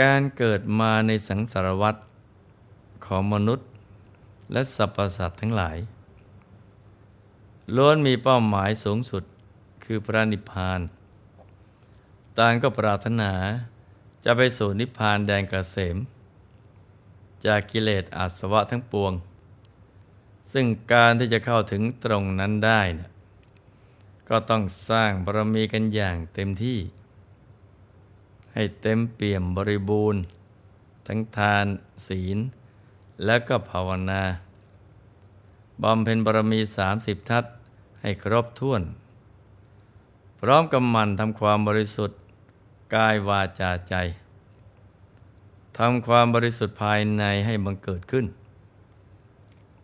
การเกิดมาในสังสารวัฏของมนุษย์ และสรรพสัตว์ทั้งหลาย ล้วนมีเป้าหมายสูงสุดคือพระนิพพาน ต่างก็ปรารถนาจะไปสู่นิพพานแดนกระเสม จากกิเลสอาสวะทั้งปวง ซึ่งการที่จะเข้าถึงตรงนั้นได้ ก็ต้องสร้างบารมีกันอย่างเต็มที่ ให้เต็มเปี่ยมบริบูรณ์ ทั้งทานศีล และก็ภาวนาบำเพ็ญบารมีสามสิบทัศให้ครบถ้วน พร้อมกำมันทำความบริสุทธิ์กายวาจาใจทำความบริสุทธิ์ภายในให้บังเกิดขึ้น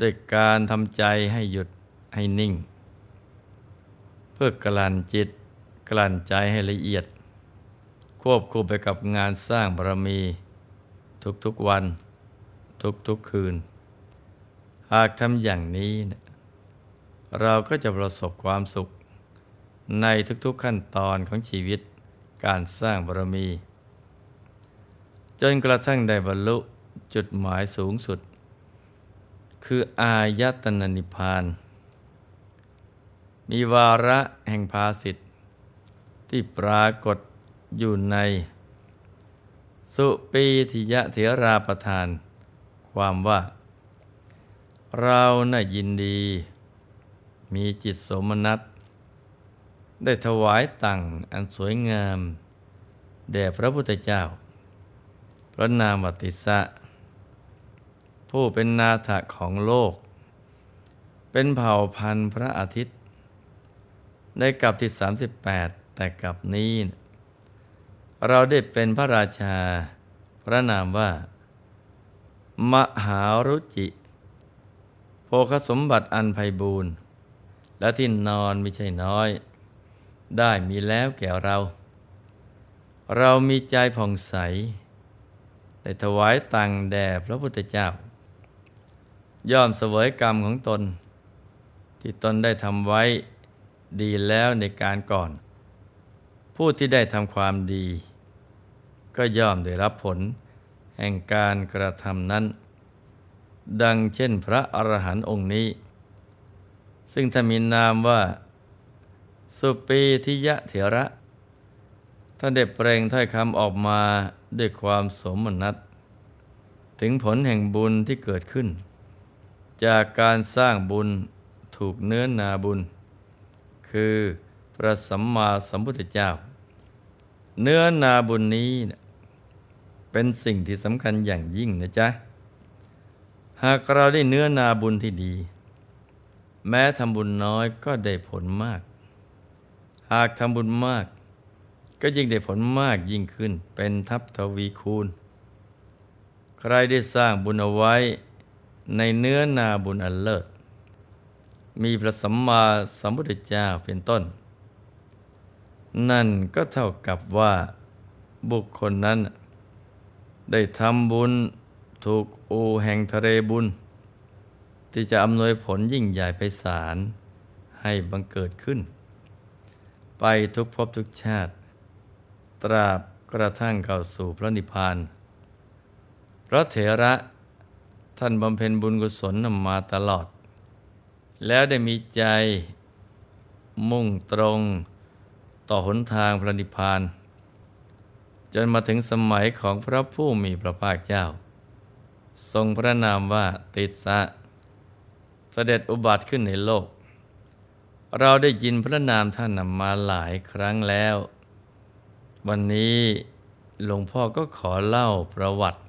ด้วยการทำใจให้หยุดให้นิ่ง เพื่อกลั่นจิตกลั่นใจให้ละเอียด ควบคู่ไปกับงานสร้างบารมี ทุกๆวัน ทุกๆคืน หากทำอย่างนี้นะเราก็จะประสบความสุข ในทุกๆขั้นตอนของชีวิตการสร้างบารมี จนกระทั่งได้บรรลุจุดหมายสูงสุด คืออายตนะนิพพาน มีวาระแห่งภาสิทธิ์ที่ปรากฏ อยู่ใน สุปีธิยะเถราประทาน ความว่า เราน่ะยินดี มีจิตสมนัตได้ถวายตังอันสวยงาม แด่พระพุทธเจ้า พระนามวติสะ ผู้เป็นนาถะของโลก เป็นเผ่าพันธุ์พระอาทิตย์ ได้กลับที่ 38 แต่กลับนี้ เราได้เป็นพระราชา พระนามว่า มหารุจิ โภคสมบัติอันไพบูรณ์ และที่นอนไม่ใช่น้อย ได้มีแล้วแก่เรา เรามีใจผ่องใสได้ถวายตังแด่พระพุทธเจ้า ย่อมเสวยกรรมของตน ที่ตนได้ทำไว้ดีแล้วในการก่อน ผู้ที่ได้ทำความดี ก็ย่อมได้รับผล แห่งการกระทำนั้น ดังเช่นพระอรหันต์องค์นี้ ซึ่งถ้ามีนามว่า สุปีทิยะเถระท่านเด็บเปล่งถ้อยคำออกมาด้วยความสมนัตถึงผลแห่งบุญที่เกิดขึ้น จากการสร้างบุญถูกเนื้อนาบุญ คือพระสัมมาสัมพุทธเจ้า เนื้อนาบุญนี้ เป็นสิ่งที่สำคัญอย่างยิ่งนะจ๊ะ หากเราได้เนื้อนาบุญที่ดี แม้ทำบุญน้อยก็ได้ผลมาก หากทำบุญมาก ก็ยิ่งได้ผลมากยิ่งขึ้น เป็นทัพทวีคูณ ใครได้สร้างบุญเอาไว้ ในเนื้อนาบุญอันเลิศ มีพระสัมมาสัมพุทธเจ้าเป็นต้น นั่นก็เท่ากับว่าบุคคลนั้น ได้ทำบุญถูกอูแห่งทะเลบุญ ที่จะอำนวยผลยิ่งใหญ่ไปสารให้บังเกิดขึ้น ไปทุกภพทุกชาติ ตราบกระทั่งเข้าสู่พระนิพพานพระเถระท่านบำเพ็ญบุญกุศลนำมาตลอด แล้วได้มีใจมุ่งตรงต่อหนทางพระนิพพาน จนมาถึงสมัยของพระผู้มีพระภาคเจ้า ทรงพระนามว่าติสะเสด็จอุบัติขึ้นในโลก เราได้ยินพระนามท่านนำมาหลายครั้งแล้ว วันนี้หลวงพ่อก็ขอเล่าประวัติ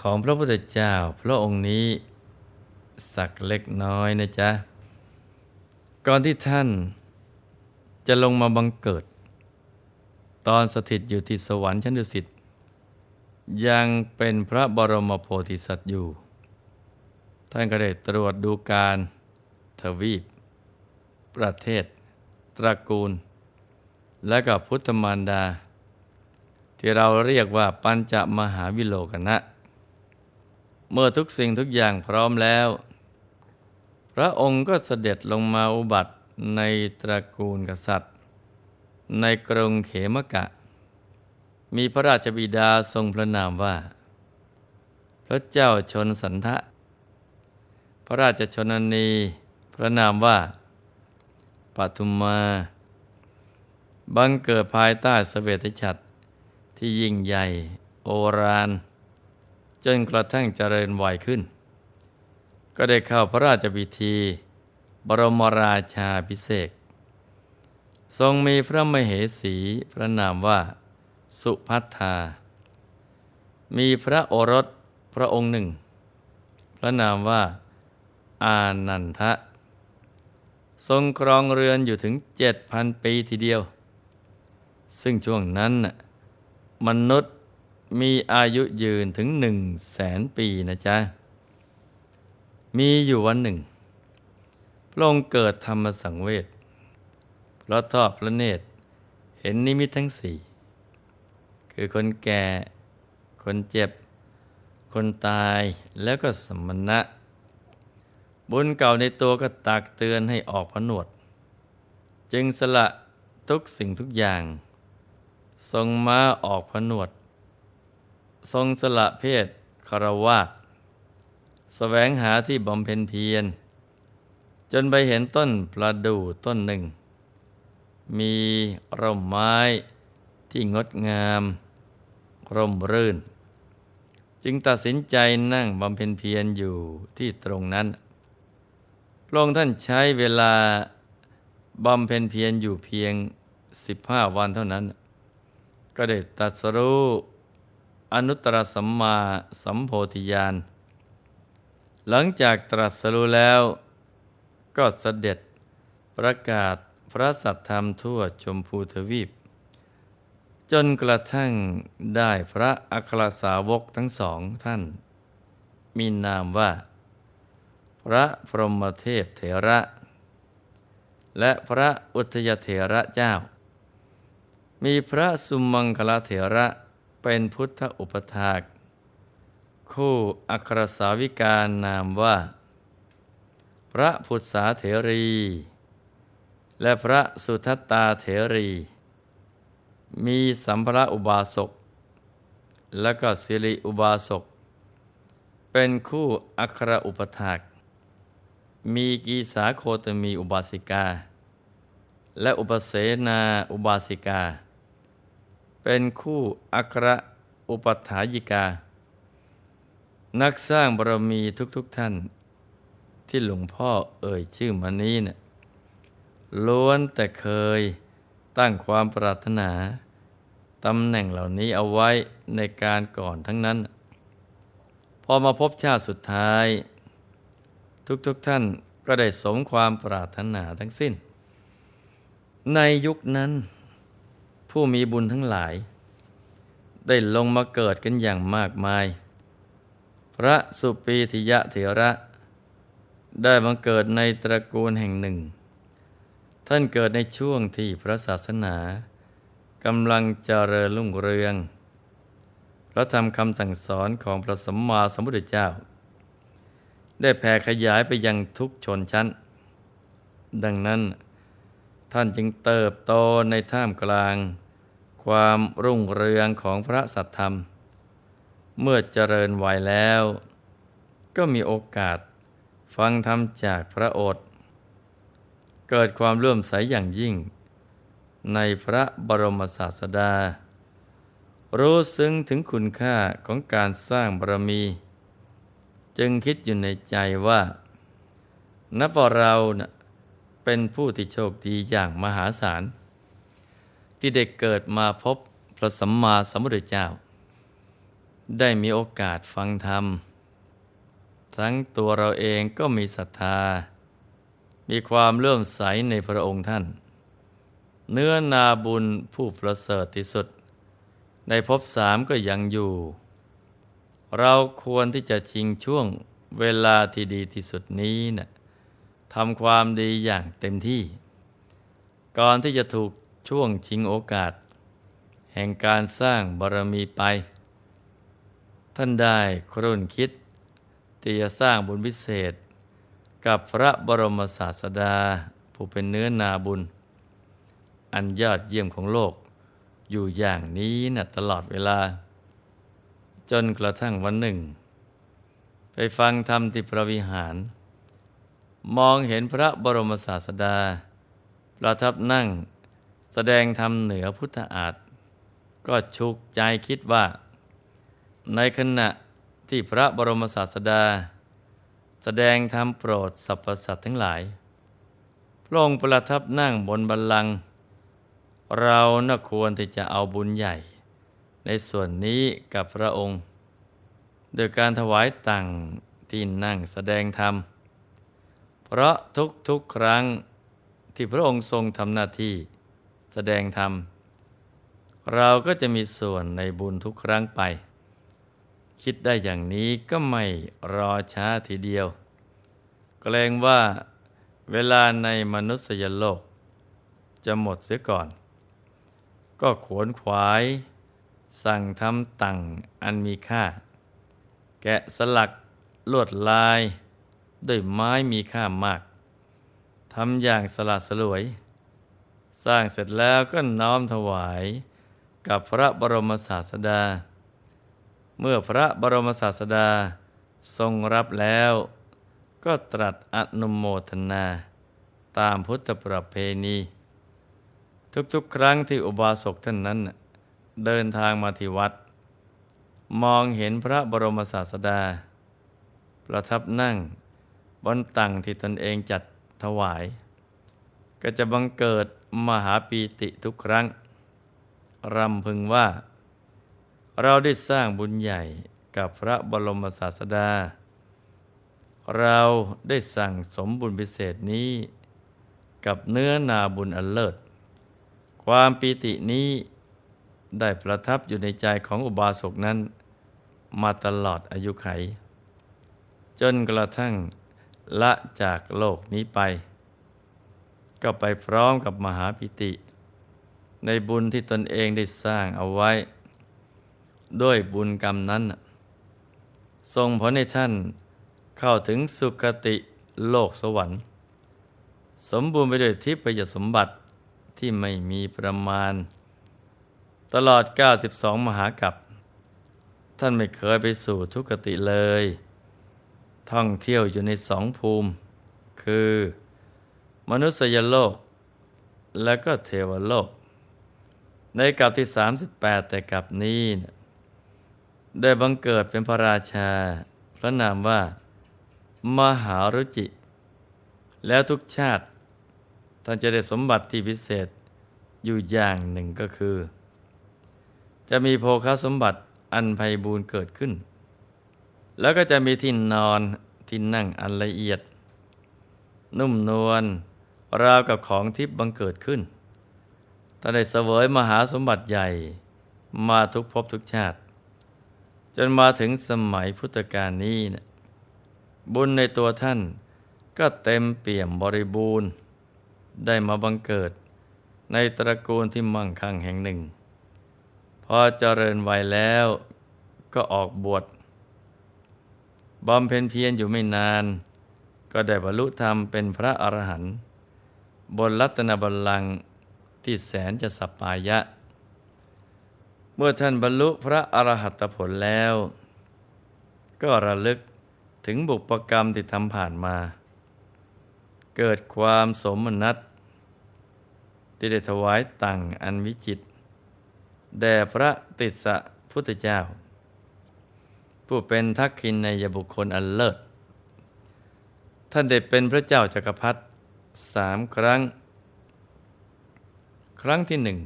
ของพระพุทธเจ้าพระองค์นี้ สักเล็กน้อยนะจ๊ะ ก่อนที่ท่านจะลงมาบังเกิด ตอนสถิตอยู่ที่สวรรค์ชั้นดุสิตยังเป็นพระบรมโพธิสัตว์อยู่ ท่านก็ได้ตรวจดูการทวีป ประเทศ ตระกูล และกับพุทธมารดา ที่เราเรียกว่าปัญจมหาวิโลกนะ เมื่อทุกสิ่งทุกอย่างพร้อมแล้ว พระองค์ก็เสด็จลงมาอุบัติในตระกูลกษัตริย์ ในกรุงเขมกะ มีพระราชบิดาทรงพระนามว่า พระเจ้าชนสันทะ พระราชชนนีพระนามว่าปทุมมา บังเกิดภายใต้สเวตฉัตรที่ยิ่งใหญ่โอรานจนกระทั่งเจริญวัยขึ้น ก็ได้เข้าพระราชพิธี บรมราชาพิเศษ ทรงมีพระมเหสีพระนามว่า สุพัทธา มีพระโอรสพระองค์หนึ่ง พระนามว่า อานันทะ ทรงครองเรือนอยู่ถึงเจ็ดพันปีทีเดียว ซึ่งช่วงนั้นมนุษย์มีอายุยืนถึงหนึ่งแสนปีนะจ๊ะ มีอยู่วันหนึ่ง พระองค์เกิดธรรมสังเวช เพราะทอดพระเนตร เห็นนิมิตทั้งสี่ คือคนแก่ คนเจ็บ คนตายแล้วก็สมณะ บุญเก่าในตัวก็ตักเตือนให้ออกผนวด จึงสละทุกสิ่งทุกอย่าง ทรงม้าออกผนวด ทรงสละเพศคารวาสแสวงหาที่บำเพ็ญเพียร จนไปเห็นต้นประดู่ต้นหนึ่ง มีร่มไม้ที่งดงาม ร่มรื่น จึงตัดสินใจนั่งบำเพ็ญเพียรอยู่ที่ตรงนั้นพระองค์ท่านใช้เวลาบำเพ็ญเพียรอยู่เพียงสิบห้าวันเท่านั้น ก็ได้ตัดสรู้อนุตตรสัมมาสัมโพธิญาณ หลังจากตรัสรู้แล้วก็เสด็จประกาศ พระสัทธรรมทั่วชมพูทวีป จนกระทั่งได้พระอัครสาวกทั้งสองท่าน มีนามว่า พระพรหมเทพเถระ และพระอุทยเถระเจ้า มีพระสุมังคลเถระเป็นพุทธอุปถาก คู่อัครสาวิการนามว่า พระพุทธาเถรี และพระสุทัตตาเถรี มีสัมภระอุบาสก และก็สิริอุบาสก เป็นคู่อัครอุปถาก มีกีสาโคตมีอุบาสิกา และอุปเสนาอุบาสิกา เป็นคู่อัครอุปถายิกา นักสร้างบารมีทุกๆทท่าน ที่หลวงพ่อเอ่ยชื่อมานี้เนะี่ย ล้วนแต่เคยตั้งความปรารถนาตำแหน่งเหล่านี้เอาไว้ในการก่อนทั้งนั้น พอมาพบชาติสุดท้าย ทุกๆทท่านก็ได้สมความปรารถนาทั้งสิ้น ในยุคนั้น ผู้มีบุญทั้งหลาย ได้ลงมาเกิดกันอย่างมากมาย พระสุปีธิยะเถระ ได้มาเกิดในตระกูลแห่งหนึ่ง ท่านเกิดในช่วงที่พระศาสนากำลังเจริญรุ่งเรืองพระธรรมคำสั่งสอนของพระสัมมาสัมพุทธเจ้า ได้แผ่ขยายไปยังทุกชนชั้น ดังนั้นท่านจึงเติบโตในท่ามกลาง ความรุ่งเรืองของพระสัทธรรม เมื่อเจริญวัยแล้ว ก็มีโอกาสฟังธรรมจากพระโอษฐ์ เกิดความเลื่อมใสอย่างยิ่ง ในพระบรมศาสดา รู้ซึ้งถึงคุณค่าของการสร้างบารมี จึงคิดอยู่ในใจว่านับว่าเรานะ่ะเป็นผู้ที่โชคดีอย่างมหาศาล ที่ได้เกิดมาพบพระสัมมาสัมพุทธเจ้า ได้มีโอกาสฟังธรรม ทั้งตัวเราเองก็มีศรัทธา มีความเลื่อมใสในพระองค์ท่าน เนื้อนาบุญผู้ประเสริฐที่สุด ในภพสามก็ยังอยู่ เราควรที่จะชิงช่วงเวลาที่ดีที่สุดนี้นะ่ะทำความดีอย่างเต็มที่ ก่อนที่จะถูกช่วงชิงโอกาส แห่งการสร้างบารมีไป ท่านได้ครุ่นคิดที่จะสร้างบุญพิเศษ กับพระบรมศาสดา ผู้เป็นเนื้อนาบุญ อันยอดเยี่ยมของโลก อยู่อย่างนี้นะตลอดเวลา จนกระทั่งวันหนึ่ง ไปฟังธรรมที่พระวิหาร มองเห็นพระบรมศาสดา ประทับนั่งแสดงธรรมเหนือพุทธอาฏก็ชุกใจคิดว่า ในขณะที่พระบรมศาสดา แสดงธรรมโปรดสรรพสัตว์ทั้งหลาย พระองค์ประทับนั่งบนบัลลังก์เราน่าควรที่จะเอาบุญใหญ่ ในส่วนนี้กับพระองค์ โดยการถวายตังที่นั่งแสดงธรรม เพราะทุกๆครั้งที่พระองค์ทรงทำหน้าที่แสดงธรรม เราก็จะมีส่วนในบุญทุกครั้งไป คิดได้อย่างนี้ก็ไม่รอช้าทีเดียวเกรงว่าเวลาในมนุษยโลก จะหมดเสียก่อน ก็ขวนขวาย สั่งทำตังอันมีค่า แกะสลักลวดลาย ด้วยไม้มีค่ามากทำอย่างสละสลวย สร้างเสร็จแล้วก็น้อมถวาย กับพระบรมศาสดา เมื่อพระบรมศาสดาทรงรับแล้ว ก็ตรัสอนุโมทนา ตามพุทธประเพณี ทุกๆ ครั้งที่อุบาสกท่านนั้น เดินทางมาที่วัด มองเห็นพระบรมศาสดา ประทับนั่งบนตังที่ตนเองจัดถวาย ก็จะบังเกิดมหาปีติทุกครั้ง รำพึงว่า เราได้สร้างบุญใหญ่กับพระบรมศาสดา เราได้สั่งสมบุญพิเศษนี้ กับเนื้อนาบุญอันเลิศ ความปีตินี้ได้ประทับอยู่ในใจของอุบาสกนั้น มาตลอดอายุไข จนกระทั่งละจากโลกนี้ไป ก็ไปพร้อมกับมหาปิติ ในบุญที่ตนเองได้สร้างเอาไว้ ด้วยบุญกรรมนั้นส่งผลให้ท่านเข้าถึงสุคติโลกสวรรค์ สมบูรณ์ไปด้วยทิพยสมบัติที่ไม่มีประมาณ ตลอด 92 มหากัปท่านไม่เคยไปสู่ทุกติเลย ท่องเที่ยวอยู่ในสองภูมิ คือ มนุษยโลก และก็เทวโลก ในกัปที่ 38 แต่กัปนี้ ได้บังเกิดเป็นพระราชา พระนามว่า มหารุจิ แล้วทุกชาติท่านจะได้สมบัติที่พิเศษอยู่อย่างหนึ่งก็คือ จะมีโภคสมบัติอันไพบูรณ์เกิดขึ้น แล้วก็จะมีที่นอนที่นั่งอันละเอียด นุ่มนวลราวกับของทิพย์บังเกิดขึ้นถ้าได้เสวยมหาสมบัติใหญ่มาทุกภพทุกชาติ จนมาถึงสมัยพุทธกาลนี้นะบุญในตัวท่านก็เต็มเปี่ยมบริบูรณ์ ได้มาบังเกิด ในตระกูลที่มั่งคั่งแห่งหนึ่ง พอเจริญวัยแล้วก็ออกบวชบำเพ็ญเพียรอยู่ไม่นาน ก็ได้บรรลุธรรมเป็นพระอรหันต์บนรัตนบัลลังก์ที่แสนจะสัปปายะ เมื่อท่านบรรลุพระอรหัตผลแล้ว ก็ระลึกถึงบุพกรรมที่ทำผ่านมา เกิดความสมนัตที่ได้ถวายตังอันวิจิต แด่พระติสะพุทธเจ้า ผู้เป็นทักขินในยบุคคลอันเลิศ ท่านได้เป็นพระเจ้าจักรพรรดิสามครั้ง ครั้งที่หนึ่ง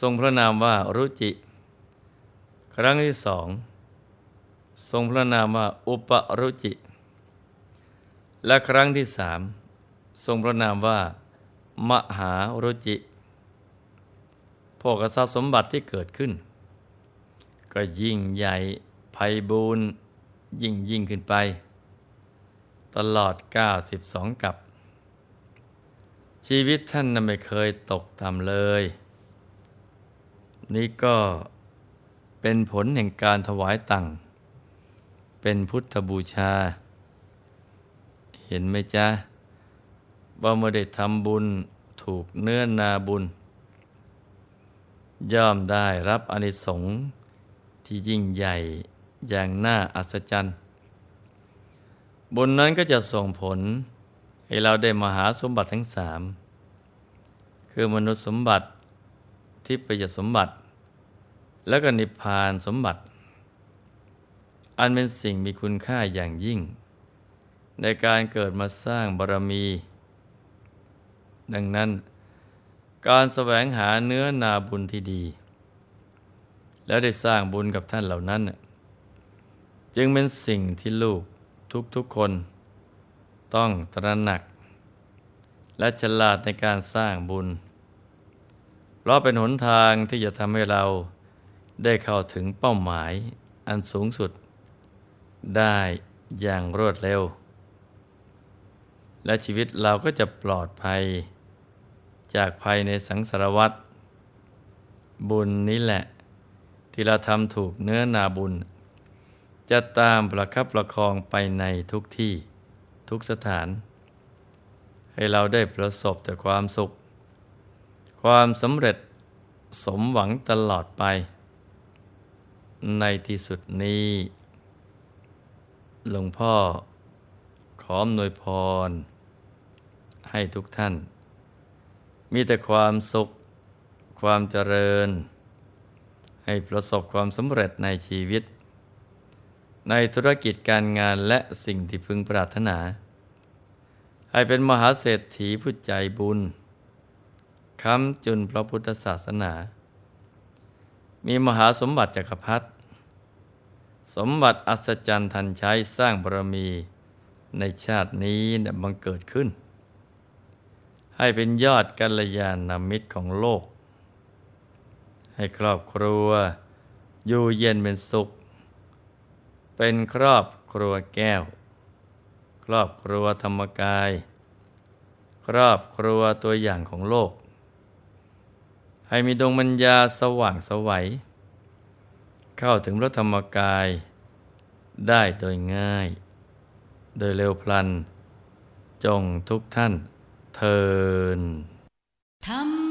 ทรงพระนามว่ารุจิ ครั้งที่สองทรงพระนามว่าอุปรุจิ และครั้งที่สามทรงพระนามว่ามหารุจิพวกทรัพย์สมบัติที่เกิดขึ้น ก็ยิ่งใหญ่ภัยบูนยิ่งยิ่งขึ้นไป ตลอด 92 กับ ชีวิตท่านนั้นไม่เคยตกต่ำเลย นี่ก็เป็นผลแห่งการถวายตังเป็นพุทธบูชา เห็นไหมจ๊ะ ว่าเมื่อได้ทำบุญถูกเนื้อนาบุญ ย่อมได้รับอนิสงส์ที่ยิ่งใหญ่อย่างน่าอัศจรรย์บุญนั้นก็จะส่งผลให้เราได้มหาสมบัติทั้งสามคือมนุษย์สมบัติ ทิพยสมบัติ และก็นิพพานสมบัติ อันเป็นสิ่งมีคุณค่าอย่างยิ่ง ในการเกิดมาสร้างบารมี ดังนั้น การแสวงหาเนื้อนาบุญที่ดี แล้วได้สร้างบุญกับท่านเหล่านั้น จึงเป็นสิ่งที่ลูกทุกๆคน ต้องตระหนัก และฉลาดในการสร้างบุญ เพราะเป็นหนทางที่จะทำให้เราได้เข้าถึงเป้าหมายอันสูงสุด ได้อย่างรวดเร็ว และชีวิตเราก็จะปลอดภัย จากภัยในสังสารวัฏบุญนี้แหละ ที่เราทำถูกเนื้อนาบุญ จะตามประคับประคองไปในทุกที่ทุกสถาน ให้เราได้ประสบแต่ความสุข ความสำเร็จสมหวังตลอดไป ในที่สุดนี้ หลวงพ่อขออำนวยพร ให้ทุกท่าน มีแต่ความสุข ความเจริญ ให้ประสบความสำเร็จในชีวิต ในธุรกิจการงานและสิ่งที่พึงปรารถนา ให้เป็นมหาเศรษฐีผู้ใจบุญ คำจุนพระพุทธศาสนา มีมหาสมบัติจักรพรรดิสมบัติอัศจรรย์ทันใช้สร้างบารมีในชาตินี้บังเกิดขึ้น ให้เป็นยอดกัลยาณมิตรของโลก ให้ครอบครัว อยู่เย็นเป็นสุข เป็นครอบครัวแก้ว ครอบครัวธรรมกาย ครอบครัวตัวอย่างของโลก ให้มีดวงมัญญาสว่างสวัย เข้าถึงพระธรรมกาย ได้โดยง่าย โดยเร็วพลัน จงทุกท่านเทินธรรม